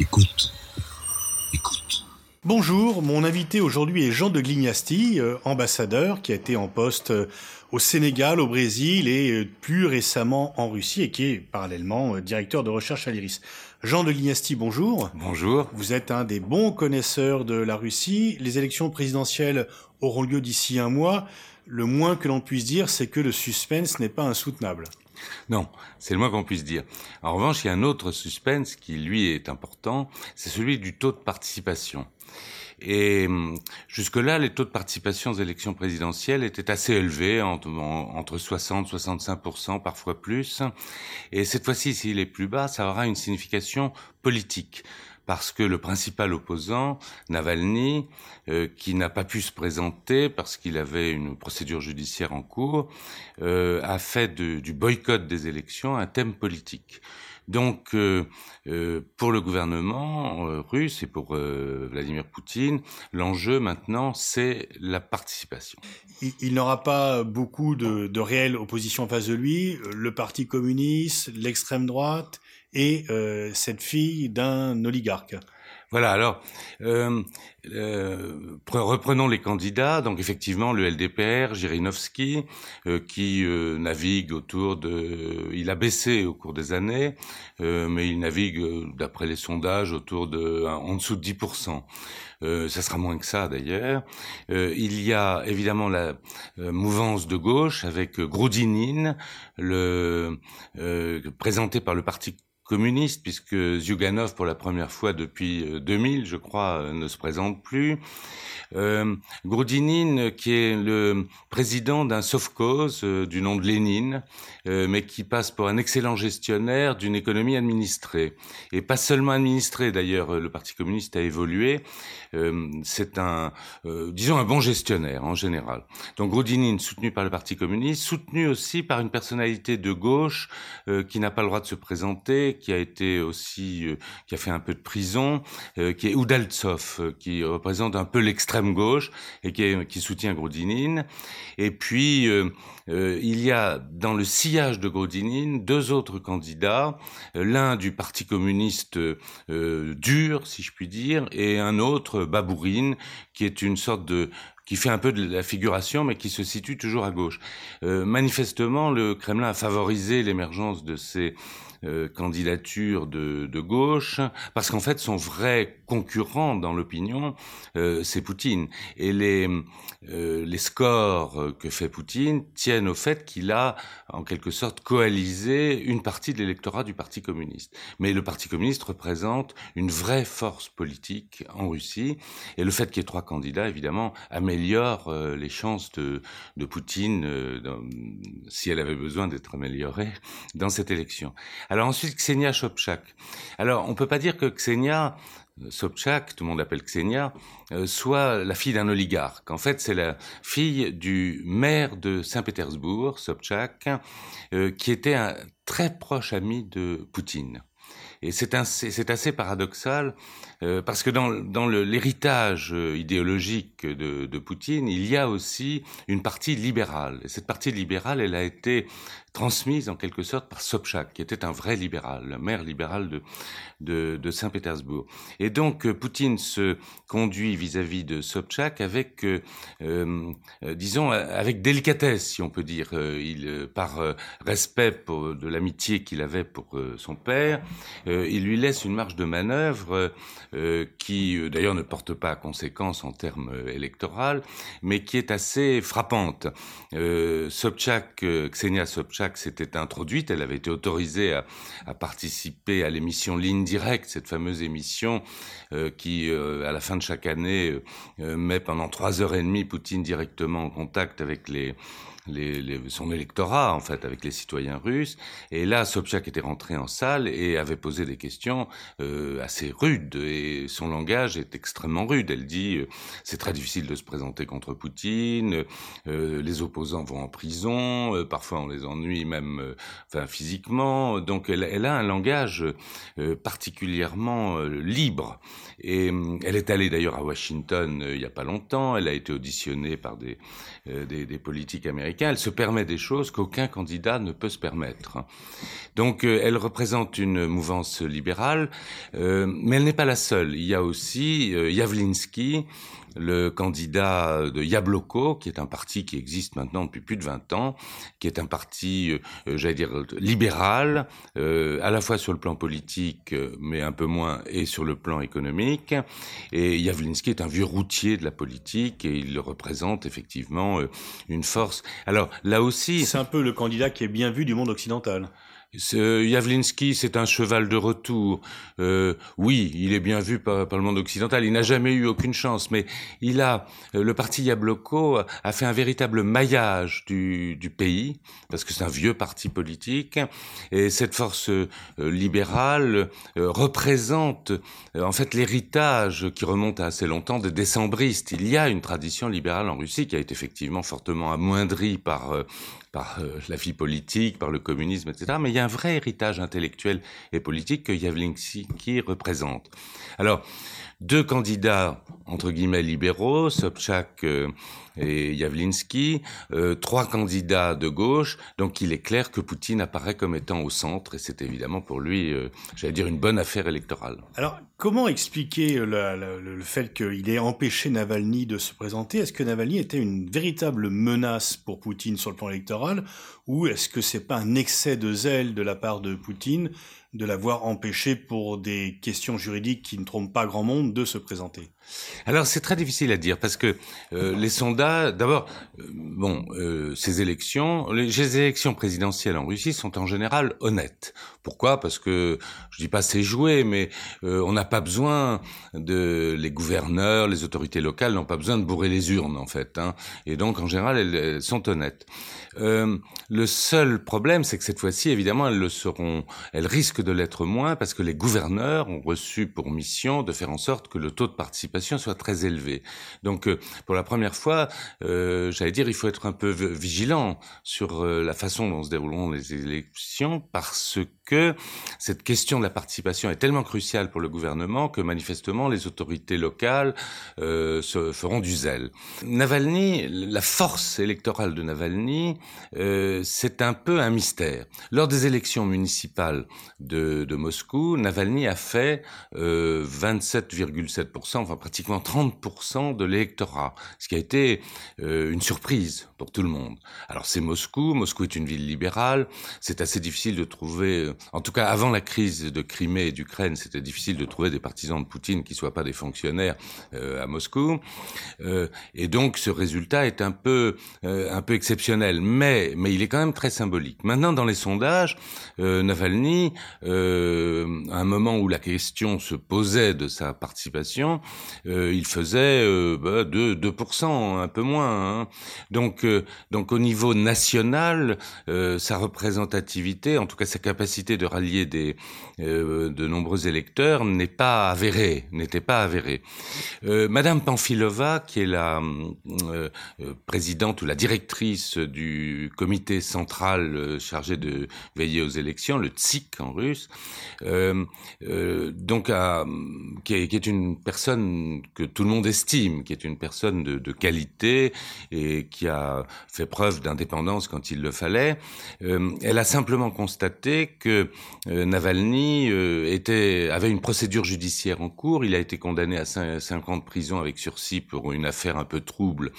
Écoute. Écoute. Bonjour, mon invité aujourd'hui est Jean de Glignasti, euh, ambassadeur qui a été en poste euh, au Sénégal, au Brésil et euh, plus récemment en Russie et qui est parallèlement directeur de recherche à l'IRIS. Jean de Glignasti, bonjour. Bonjour. Vous êtes un des bons connaisseurs de la Russie. Les élections présidentielles auront lieu d'ici un mois. Le moins que l'on puisse dire, c'est que le suspense n'est pas insoutenable. Non, c'est le moins qu'on puisse dire. En revanche, il y a un autre suspense qui, lui, est important, c'est celui du taux de participation. Et hum, jusque-là, les taux de participation aux élections présidentielles étaient assez élevés, entre, 60 65% parfois plus. Et cette fois-ci, s'il est plus bas, ça aura une signification politique parce que le principal opposant, Navalny, euh, qui n'a pas pu se présenter parce qu'il avait une procédure judiciaire en cours, euh, a fait du boycott des élections un thème politique. Donc, euh, pour le gouvernement russe et pour Vladimir Poutine, l'enjeu maintenant, c'est la participation. Il, n'aura pas beaucoup de, de réelle opposition en face de lui. Le Parti communiste, l'extrême droite, et euh, cette fille d'un oligarque. Voilà, alors, euh, euh, reprenons les candidats. Donc effectivement, le LDPR, Jirinovski, euh, qui euh, navigue autour de... Il a baissé au cours des années, mais il navigue, d'après les sondages, autour de... en dessous de 10%. ça sera moins que ça d'ailleurs. il y a évidemment la mouvance de gauche avec Groudinin, le, présenté par le Parti communiste, puisque Zyuganov, pour la première fois depuis 2000, euh, je crois, euh, ne se présente plus. Euh, qui est le président d'un Sovkhoz euh, du nom de Lénine, mais qui passe pour un excellent gestionnaire d'une économie administrée. Et pas seulement administrée, d'ailleurs, le Parti communiste a évolué. c'est un, disons, un bon gestionnaire en général. Donc Groudinin, soutenu par le Parti communiste, soutenu aussi par une personnalité de gauche qui n'a pas le droit de se présenter, qui a été aussi, euh, qui a fait un peu de prison, euh, qui est Udaltsov, euh, qui représente un peu l'extrême gauche et qui, soutient Grodinin. Et puis, il y a dans le sillage de Grodinin deux autres candidats, l'un du Parti communiste dur, si je puis dire, et un autre, Babourine, qui est une sorte de qui fait un peu de la figuration, mais qui se situe toujours à gauche. manifestement, le Kremlin a favorisé l'émergence de ces euh, candidature de, de, gauche, parce qu'en fait son vrai concurrent dans l'opinion, euh, c'est Poutine. Et les, euh, les scores que fait Poutine tiennent au fait qu'il a en quelque sorte coalisé une partie de l'électorat du Parti communiste. Mais le Parti communiste représente une vraie force politique en Russie, et le fait qu'il y ait trois candidats, évidemment, améliore les chances de, de Poutine, si elle avait besoin d'être améliorée, dans cette élection. Alors ensuite, Ksenia Sobchak. Alors, on peut pas dire que Ksenia euh, Sobchak, tout le monde l'appelle Ksenia, euh, soit la fille d'un oligarque. En fait, c'est la fille du maire de Saint-Pétersbourg, Sobchak, euh, qui était un très proche ami de Poutine. Et c'est assez, paradoxal parce que dans, l'héritage idéologique de, de, Poutine, il y a aussi une partie libérale. Et cette partie libérale, elle a été transmise en quelque sorte par Sobchak, qui était un vrai libéral, maire libéral de, de, Saint-Pétersbourg. Et donc euh, Poutine se conduit vis-à-vis de Sobchak avec, euh, euh, disons, avec délicatesse, si on peut dire. par respect de l'amitié qu'il avait pour son père, il lui laisse une marge de manœuvre qui, d'ailleurs, ne porte pas à conséquence en termes électoraux, mais qui est assez frappante. Sobchak, Ksenia Sobchak, s'était introduite, elle avait été autorisée à, participer à l'émission Ligne Directe, cette fameuse émission euh, qui, euh, à la fin de chaque année, euh, met pendant trois heures et demie Poutine directement en contact avec les, son électorat, en fait, avec les citoyens russes. Et là, Sobchak était rentré en salle et avait posé des questions euh, assez rudes. Et son langage est extrêmement rude. Elle dit euh, c'est très difficile de se présenter contre Poutine. Euh, les opposants vont en prison. Parfois, on les ennuie même, enfin, physiquement. Donc, elle, a un langage particulièrement libre. Et elle est allée d'ailleurs à Washington il y a pas longtemps. Elle a été auditionnée par des, des, des politiques américains elle se permet des choses qu'aucun candidat ne peut se permettre. Donc euh, elle représente une mouvance libérale, euh, mais elle n'est pas la seule. Il y a aussi euh, Yavlinsky, le candidat de Yabloko, qui est un parti qui existe maintenant depuis plus de 20 ans, qui est un parti, j'allais dire, libéral, à la fois sur le plan politique, mais un peu moins, et sur le plan économique. Et Yavlinsky est un vieux routier de la politique, et il représente effectivement une force. Alors là aussi... C'est un peu le candidat qui est bien vu du monde occidental. Yavlinsky, c'est un cheval de retour. Euh, oui, il est bien vu par, le monde occidental. Il n'a jamais eu aucune chance, mais il a euh, le parti Yabloko a fait un véritable maillage du, du pays parce que c'est un vieux parti politique et cette force euh, libérale euh, représente en fait l'héritage qui remonte à assez longtemps des décembristes. Il y a une tradition libérale en Russie qui a été effectivement fortement amoindrie par par euh, la vie politique, par le communisme, etc. Mais il y a un vrai héritage intellectuel et politique que Yavlinsky représente. Alors, deux candidats, entre guillemets, libéraux, Sobchak euh, et Yavlinsky, euh, trois candidats de gauche, donc il est clair que Poutine apparaît comme étant au centre, et c'est évidemment pour lui, euh, j'allais dire, une bonne affaire électorale. Alors, comment expliquer le fait qu'il ait empêché Navalny de se présenter? Est-ce que Navalny était une véritable menace pour Poutine sur le plan électoral, ou est-ce que c'est pas un excès de zèle de la part de Poutine de l'avoir empêché pour des questions juridiques qui ne trompent pas grand monde de se présenter Alors c'est très difficile à dire parce que euh, les sondages, d'abord, euh, bon, euh, ces élections, les, élections présidentielles en Russie sont en général honnêtes. Pourquoi? Parce que je dis pas c'est joué, mais on n'a pas besoin de les gouverneurs, les autorités locales n'ont pas besoin de bourrer les urnes en fait, hein, et donc en général elles sont honnêtes. Euh, le seul problème, c'est que cette fois-ci, évidemment, elles le seront, elles risquent de l'être moins parce que les gouverneurs ont reçu pour mission de faire en sorte que le taux de participation soit très élevé. Donc, euh, pour la première fois, euh, j'allais dire, il faut être un peu vigilant sur euh, la façon dont se dérouleront les élections parce que cette question de la participation est tellement cruciale pour le gouvernement que manifestement les autorités locales se feront du zèle. Navalny, la force électorale de Navalny, euh, c'est un peu un mystère. Lors des élections municipales de, de Moscou, Navalny a fait euh, 27,7%, enfin pratiquement 30% de l'électorat, ce qui a été euh, une surprise pour tout le monde. Alors c'est Moscou, Moscou est une ville libérale, c'est assez difficile de trouver, euh, en tout cas avant la crise de Crimée et d'Ukraine, c'était difficile de trouver des partisans de Poutine qui soient pas des fonctionnaires à Moscou, et donc ce résultat est un peu un peu exceptionnel mais, mais il est quand même très symbolique. Maintenant, dans les sondages, euh, Navalny, euh, à un moment où la question se posait de sa participation, euh, il faisait euh, bah, 2, 2%, un peu moins. Hein. Donc, donc au niveau national, sa représentativité, en tout cas sa capacité de rallier des, de nombreux électeurs, n'est pas avérée, n'était pas avérée. Madame Panfilova, qui est la présidente ou la directrice du comité central chargé de veiller aux élections, le TSIC en euh, euh, donc qui, est, une personne que tout le monde estime, qui est une personne de, qualité et qui a fait preuve d'indépendance quand il le fallait. elle a simplement constaté que Navalny avait une procédure judiciaire en cours. Il a été condamné à 5 ans de prison avec sursis pour une affaire un peu trouble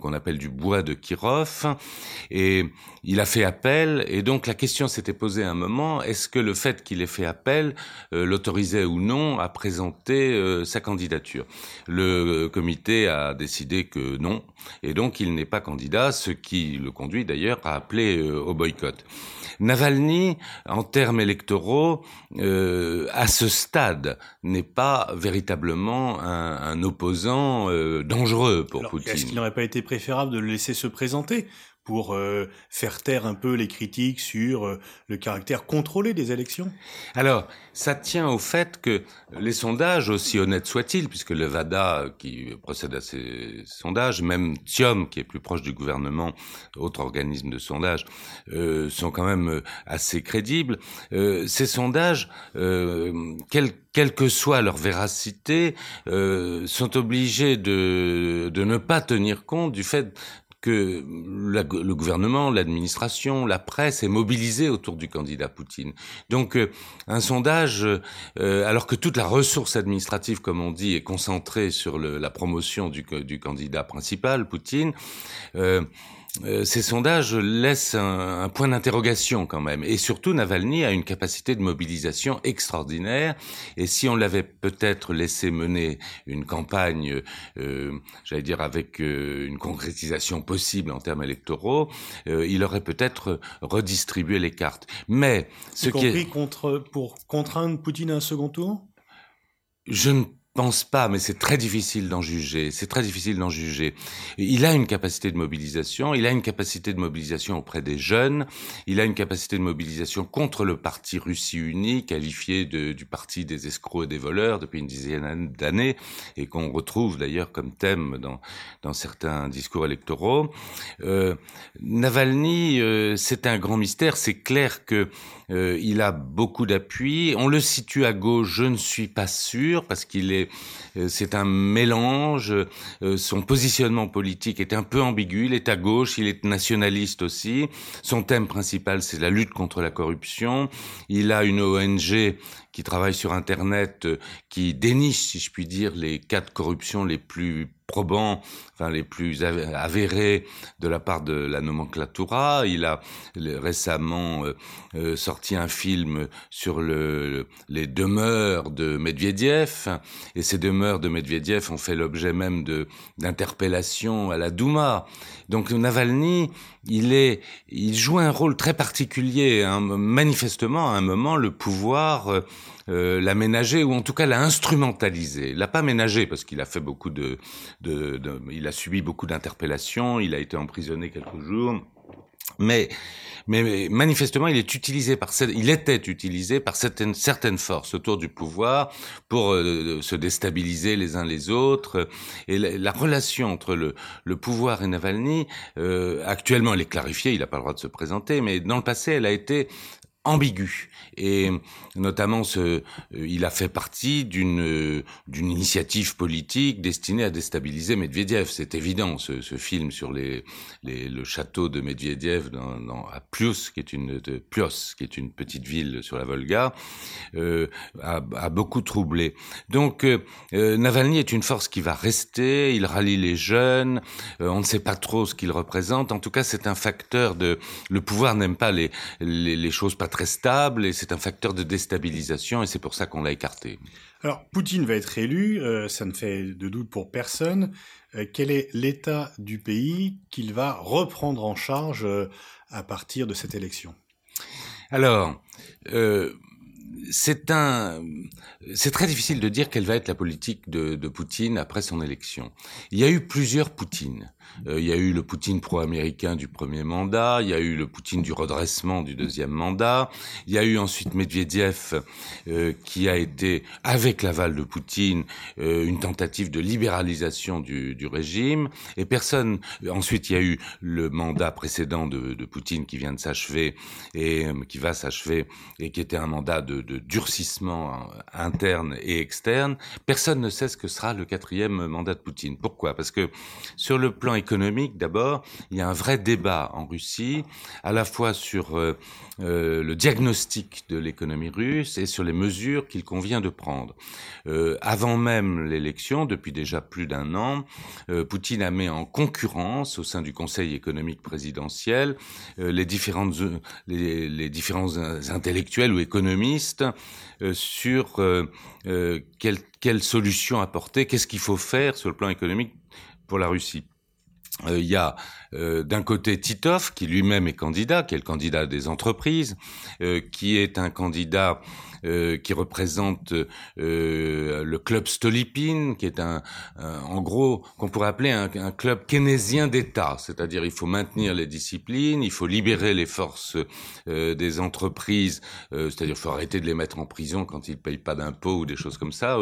qu'on appelle du bois de Kirov. Et il a fait appel, et donc la question s'était posée à un moment, est-ce que le fait qu'il ait fait appel euh, l'autorisait ou non à présenter euh, sa candidature Le comité a décidé que non, et donc il n'est pas candidat, ce qui le conduit d'ailleurs à appeler euh, au boycott. Navalny, en termes électoraux, à ce stade, n'est pas véritablement un, un opposant dangereux pour Poutine. Est-ce qu'il n'aurait pas été préférable de le laisser se présenter? Pour euh, faire taire un peu les critiques sur euh, le caractère contrôlé des élections Alors, ça tient au fait que les sondages, aussi honnêtes soient-ils, puisque le VADA qui procède à ces sondages, même TIOM qui est plus proche du gouvernement, autre organisme de sondage, euh, sont quand même assez crédibles. ces sondages, quel, quelle que soit leur véracité, sont obligés de, de ne pas tenir compte du fait que le gouvernement, l'administration, la presse est mobilisée autour du candidat Poutine. Donc un sondage, alors que toute la ressource administrative, comme on dit, est concentrée sur la promotion du, du, candidat principal, Poutine, euh, ces sondages laissent un, un point d'interrogation quand même. Et surtout, Navalny a une capacité de mobilisation extraordinaire. Et si on l'avait peut-être laissé mener une campagne, euh, j'allais dire avec euh, une concrétisation possible en termes électoraux, euh, il aurait peut-être redistribué les cartes. Mais ce qui est contre pour contraindre Poutine à un second tour? Je ne pense pas, mais c'est très difficile d'en juger. C'est très difficile d'en juger. Il a une capacité de mobilisation. Il a une capacité de mobilisation auprès des jeunes. Il a une capacité de mobilisation contre le parti Russie unie, qualifié du parti des escrocs et des voleurs depuis une dizaine d'années, et qu'on retrouve d'ailleurs comme thème dans, dans certains discours électoraux. Euh, Navalny, euh, c'est un grand mystère. C'est clair que euh, il a beaucoup d'appui. On le situe à gauche. Je ne suis pas sûr parce qu'il est euh, c'est un mélange. Euh, son positionnement politique est un peu ambigu. Il est à gauche, il est nationaliste aussi. Son thème principal, c'est la lutte contre la corruption. Il a une ONG qui travaille sur Internet, euh, qui déniche, si je puis dire, les cas de corruption les plus probants, enfin les plus avérés de la part de la nomenclatura. Il a récemment euh, euh, sorti un film sur le, les demeures de Medvedev, et ces demeures de Medvedev ont fait l'objet même d'interpellations à la Douma. Donc Navalny, il est, il joue un rôle très particulier. Hein. Manifestement, à un moment, le pouvoir euh, euh l'a ménagé ou en tout cas l'a instrumentalisé. L'a pas ménagé parce qu'il a fait beaucoup de, de, de il a subi beaucoup d'interpellations, il a été emprisonné quelques jours. Mais, mais manifestement, il est utilisé par il était utilisé par certaines, forces autour du pouvoir pour euh, se déstabiliser les uns les autres. Et la, relation entre le, le, pouvoir et Navalny, euh, actuellement, elle est clarifiée. Il n'a pas le droit de se présenter, mais dans le passé, elle a été ambigu et notamment euh, il a fait partie d'une euh, d'une initiative politique destinée à déstabiliser Medvedev. C'est évident. Ce, film sur le château de Medvedev à Plius, qui est une Plios, qui est une petite ville sur la Volga, euh, a, beaucoup troublé. Donc Navalny est une force qui va rester. Il rallie les jeunes. on ne sait pas trop ce qu'il représente. En tout cas, c'est un facteur de. Le pouvoir n'aime pas les, les, les choses pas très stable et c'est un facteur de déstabilisation et c'est pour ça qu'on l'a écarté. Alors, Poutine va être élu, euh, ça ne fait de doute pour personne. Euh, quel est l'état du pays qu'il va reprendre en charge euh, à partir de cette élection? Alors, c'est un, c'est très difficile de dire quelle va être la politique de, de, Poutine après son élection. Il y a eu plusieurs Poutines. Euh, il y a eu le Poutine pro-américain du premier mandat, il y a eu le Poutine du redressement du deuxième mandat, il y a eu ensuite Medvedev euh, qui a été, avec l'aval de Poutine, euh, une tentative de libéralisation du, du, régime. Et personne. Ensuite, il y a eu le mandat précédent de, de Poutine qui vient de s'achever et qui va s'achever et qui était un mandat de, de durcissement interne et externe. Personne ne sait ce que sera le quatrième mandat de Poutine. Pourquoi? Parce que sur le plan économique, d'abord, il y a un vrai débat en Russie, à la fois sur euh, euh, le diagnostic de l'économie russe et sur les mesures qu'il convient de prendre. Euh, avant même l'élection, depuis déjà plus d'un an, Poutine a mis en concurrence au sein du Conseil économique présidentiel les différentes les, différents intellectuels ou économistes euh, sur quelle, quelle solution apporter, qu'est-ce qu'il faut faire sur le plan économique pour la Russie. Euh, il y a euh, d'un côté Titov, qui lui-même est candidat, qui est le candidat des entreprises, euh, qui est un candidat euh, qui représente euh, le club Stolypine, qui est un, en gros, qu'on pourrait appeler un, un club keynésien d'État, c'est-à-dire il faut maintenir les disciplines, il faut libérer les forces euh, des entreprises, c'est-à-dire il faut arrêter de les mettre en prison quand ils payent pas d'impôts ou des choses comme ça.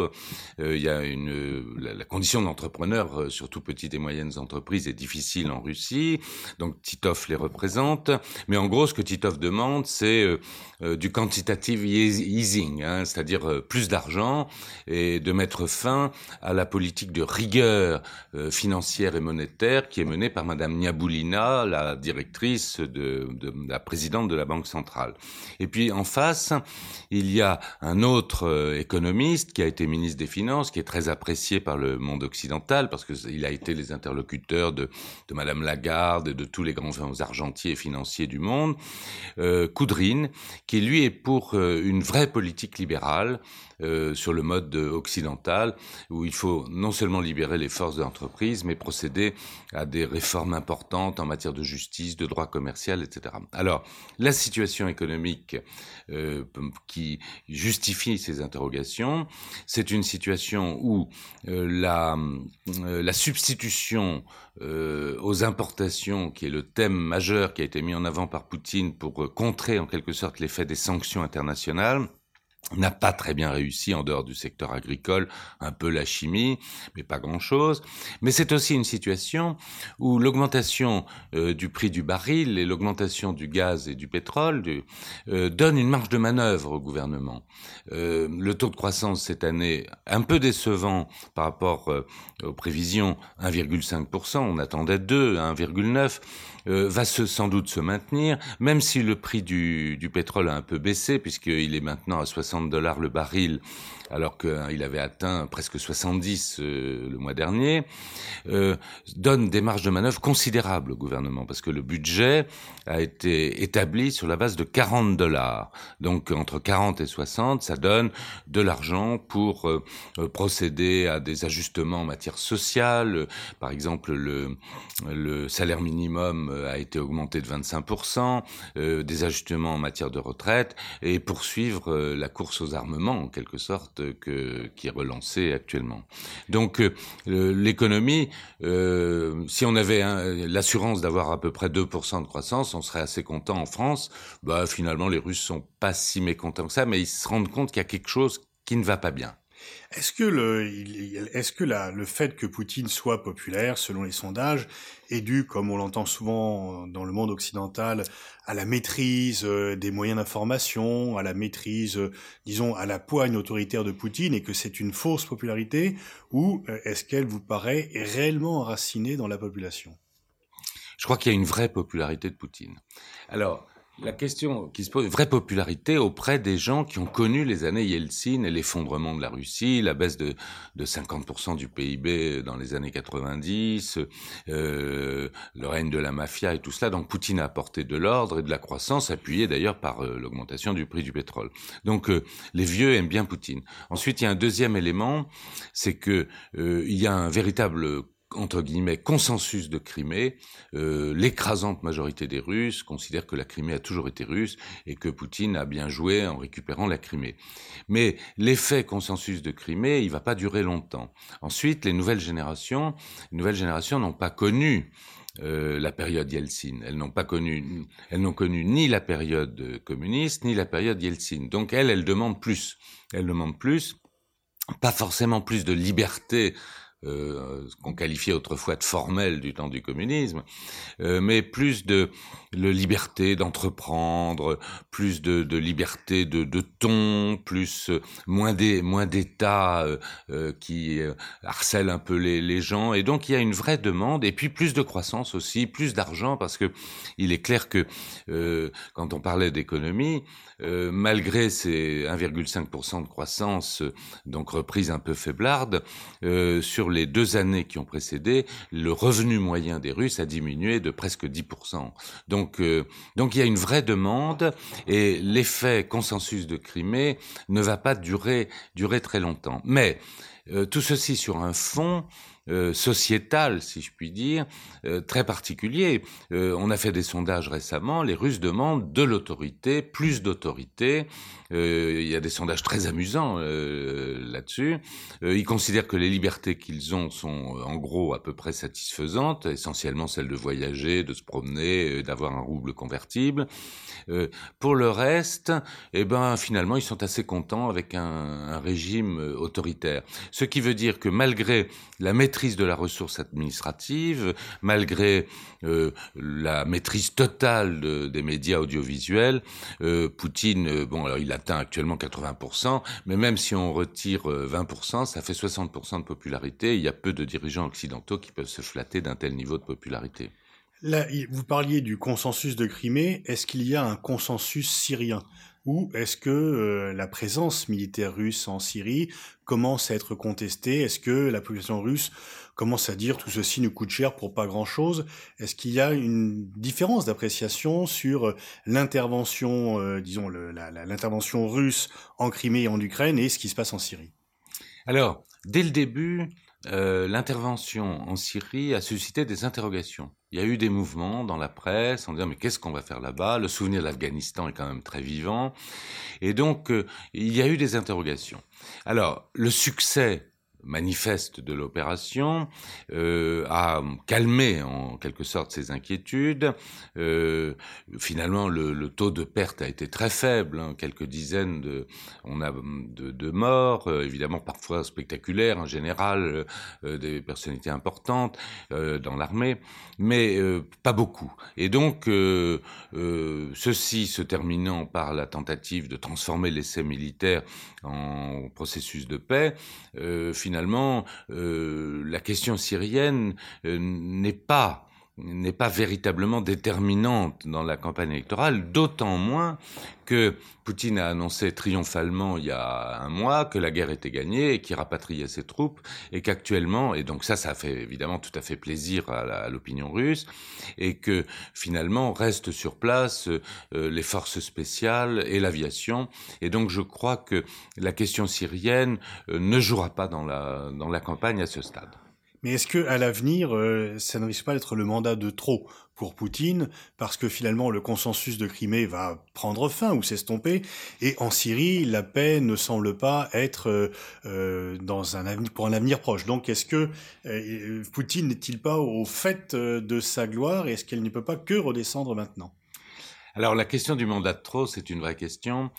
Il y a une la, la condition d'entrepreneur, surtout petites et moyennes entreprises, est difficiles en Russie. Donc Titov les représente. Mais en gros, ce que Titov demande, c'est du quantitative hein, c'est-à-dire plus d'argent et de mettre fin à la politique de rigueur financière et monétaire qui est menée par Madame Niaboulina, la directrice de, la présidente de la Banque centrale. Et puis en face, il y a un autre euh, économiste qui a été ministre des Finances, qui est très apprécié par le monde occidental parce qu'il a été les interlocuteurs de, de Madame Lagarde et de tous les grands argentiers et financiers du monde, euh, Koudrine, qui lui est pour euh, une vraie politique libérale euh, sur le mode occidental, où il faut non seulement libérer les forces de l'entreprise, mais procéder à des réformes importantes en matière de justice, de droit commercial, etc. Alors, la situation économique euh, qui justifie ces interrogations, c'est une situation où euh, la, la substitution aux importations, qui est le thème majeur qui a été mis en avant par Poutine pour contrer en quelque sorte l'effet des sanctions internationales, n'a pas très bien réussi en dehors du secteur agricole, un peu la chimie, mais pas grand-chose. Mais c'est aussi une situation où l'augmentation euh, du prix du baril et l'augmentation du gaz et du pétrole du, euh, donne une marge de manœuvre au gouvernement. Euh, le taux de croissance cette année, un peu décevant par rapport aux prévisions, 1,5%, on attendait 2, 1,9%, va sans doute se maintenir, même si le prix du, du pétrole a un peu baissé, puisqu'il est maintenant à 60 dollars le baril alors qu'il avait atteint presque 70 euh, le mois dernier, euh, donne des marges de manœuvre considérables au gouvernement, parce que le budget a été établi sur la base de 40 dollars. Donc entre 40 et 60, ça donne de l'argent pour euh, procéder à des ajustements en matière sociale. Par exemple, le, le salaire minimum a été augmenté de 25%, des ajustements en matière de retraite, et poursuivre la course aux armements, en quelque sorte, que, qui est relancée actuellement. Donc euh, l'économie, euh, si on avait l'assurance d'avoir à peu près 2% de croissance, on serait assez content en France. Bah finalement les Russes sont pas si mécontents que ça, mais ils se rendent compte qu'il y a quelque chose qui ne va pas bien. Est-ce que le, est-ce que la, le fait que Poutine soit populaire, selon les sondages, est dû, comme on l'entend souvent dans le monde occidental, à la maîtrise euh, des moyens d'information, à la maîtrise, euh, disons, à la poigne autoritaire de Poutine, et que c'est une fausse popularité, ou euh, est-ce qu'elle vous paraît réellement enracinée dans la population? Je crois qu'il y a une vraie popularité de Poutine. Alors, la question qui se pose, vraie popularité auprès des gens qui ont connu les années Yeltsin et l'effondrement de la Russie, la baisse de, de 50% du PIB dans les années 90, euh, le règne de la mafia et tout cela. Donc Poutine a apporté de l'ordre et de la croissance, appuyée d'ailleurs par euh, l'augmentation du prix du pétrole. Donc euh, les vieux aiment bien Poutine. Ensuite, il y a un deuxième élément, c'est que euh, il y a un véritable entre guillemets consensus de Crimée, euh, l'écrasante majorité des Russes considère que la Crimée a toujours été russe et que Poutine a bien joué en récupérant la Crimée. Mais l'effet consensus de Crimée, il va pas durer longtemps. Ensuite, les nouvelles générations, les nouvelles générations n'ont pas connu euh, la période Yeltsin. Elles n'ont pas connu, elles n'ont connu ni la période communiste ni la période Yeltsin. Donc elles, elles demandent plus. Elles demandent plus, pas forcément plus de liberté euh, qu'on qualifiait autrefois de formel du temps du communisme, euh, mais plus de, liberté d'entreprendre, plus de, liberté de, ton, plus euh, moins des d'État euh, qui harcèlent un peu les, les, gens, et donc il y a une vraie demande, et puis plus de croissance aussi, plus d'argent, parce que il est clair que quand on parlait d'économie, malgré ces 1,5% de croissance, donc reprise un peu faiblarde, sur les deux années qui ont précédé, le revenu moyen des Russes a diminué de presque 10%. Donc, euh, donc il y a une vraie demande et l'effet consensus de Crimée ne va pas durer, durer très longtemps. Mais euh, tout ceci sur un fond euh, sociétal, si je puis dire, euh, très particulier. Euh, on a fait des sondages récemment, les Russes demandent de l'autorité, plus d'autorité. il y a des sondages très amusants là-dessus. ils considèrent que les libertés qu'ils ont sont en gros à peu près satisfaisantes, essentiellement celle de voyager, de se promener, d'avoir un rouble convertible. pour le reste, eh ben finalement ils sont assez contents avec un, un régime autoritaire. Ce qui veut dire que malgré la méthode maîtrise de la ressource administrative, malgré euh, la maîtrise totale des médias audiovisuels, euh, Poutine, euh, bon, alors il atteint actuellement 80%, mais même si on retire 20%, ça fait 60% de popularité. Il y a peu de dirigeants occidentaux qui peuvent se flatter d'un tel niveau de popularité. Là, vous parliez du consensus de Crimée. Est-ce qu'il y a un consensus syrien? Ou est-ce que euh, la présence militaire russe en Syrie commence à être contestée? Est-ce que la population russe commence à dire tout ceci nous coûte cher pour pas grand-chose? Est-ce qu'il y a une différence d'appréciation sur euh, l'intervention, euh, disons, l'intervention russe en Crimée et en Ukraine et ce qui se passe en Syrie? Alors, dès le début, euh, l'intervention en Syrie a suscité des interrogations. Il y a eu des mouvements dans la presse en disant mais qu'est-ce qu'on va faire là-bas? Le souvenir de l'Afghanistan est quand même très vivant. Et donc, euh, il y a eu des interrogations. Alors, le succès manifeste de l'opération euh, a calmé en quelque sorte ces inquiétudes. Euh, finalement, le, taux de perte a été très faible, hein, quelques dizaines de, on a de, morts, euh, évidemment parfois spectaculaires en général, des personnalités importantes dans l'armée, mais pas beaucoup. Et donc, ceci se terminant par la tentative de transformer l'essai militaire en processus de paix, finalement finalement, euh, la question syrienne euh, n'est pas n'est pas véritablement déterminante dans la campagne électorale, d'autant moins que Poutine a annoncé triomphalement il y a un mois que la guerre était gagnée et qu'il rapatriait ses troupes et qu'actuellement, et donc ça, ça fait évidemment tout à fait plaisir à l'opinion russe, et que finalement restent sur place euh, les forces spéciales et l'aviation. Et donc je crois que la question syrienne euh, ne jouera pas dans la, dans la campagne à ce stade. Mais est-ce que à l'avenir, euh, ça ne risque pas d'être le mandat de trop pour Poutine, parce que finalement le consensus de Crimée va prendre fin ou s'estomper, et en Syrie, la paix ne semble pas être euh, euh dans un pour un avenir proche. Donc est-ce que Poutine n'est-il pas au fait de sa gloire, et est-ce qu'elle ne peut pas que redescendre maintenant? Alors la question du mandat de trop, c'est une vraie question.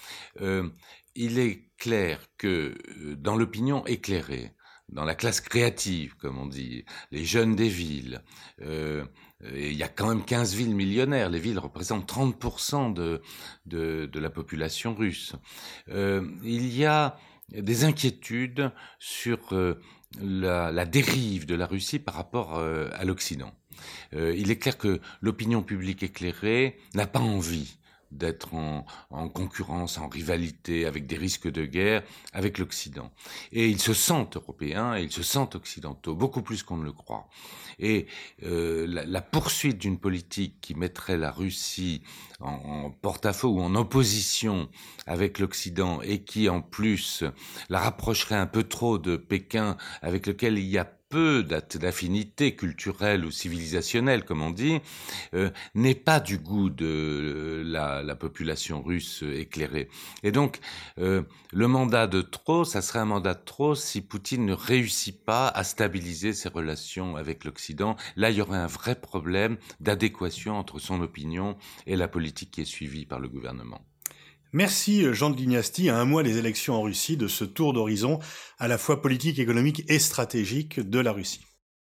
il est clair que dans l'opinion éclairée, dans la classe créative, comme on dit, les jeunes des villes. Euh, il y a quand même 15 villes millionnaires. Les villes représentent 30% de, de, de, la population russe. Euh, il y a des inquiétudes sur euh, la, dérive de la Russie par rapport à l'Occident. Il est clair que l'opinion publique éclairée n'a pas envie d'être en, en, concurrence, en rivalité, avec des risques de guerre avec l'Occident. Et ils se sentent européens et ils se sentent occidentaux, beaucoup plus qu'on ne le croit. Et euh, la, la, poursuite d'une politique qui mettrait la Russie en, en porte-à-faux ou en opposition avec l'Occident et qui en plus la rapprocherait un peu trop de Pékin avec lequel il y a peu d'affinité culturelle ou civilisationnelle, comme on dit, euh, n'est pas du goût de euh, la, la, population russe éclairée. Et donc, euh, le mandat de trop, ça serait un mandat de trop si Poutine ne réussit pas à stabiliser ses relations avec l'Occident. Là, il y aurait un vrai problème d'adéquation entre son opinion et la politique qui est suivie par le gouvernement. Merci Jean de Guignasti, à un mois des élections en Russie, de ce tour d'horizon à la fois politique, économique et stratégique de la Russie.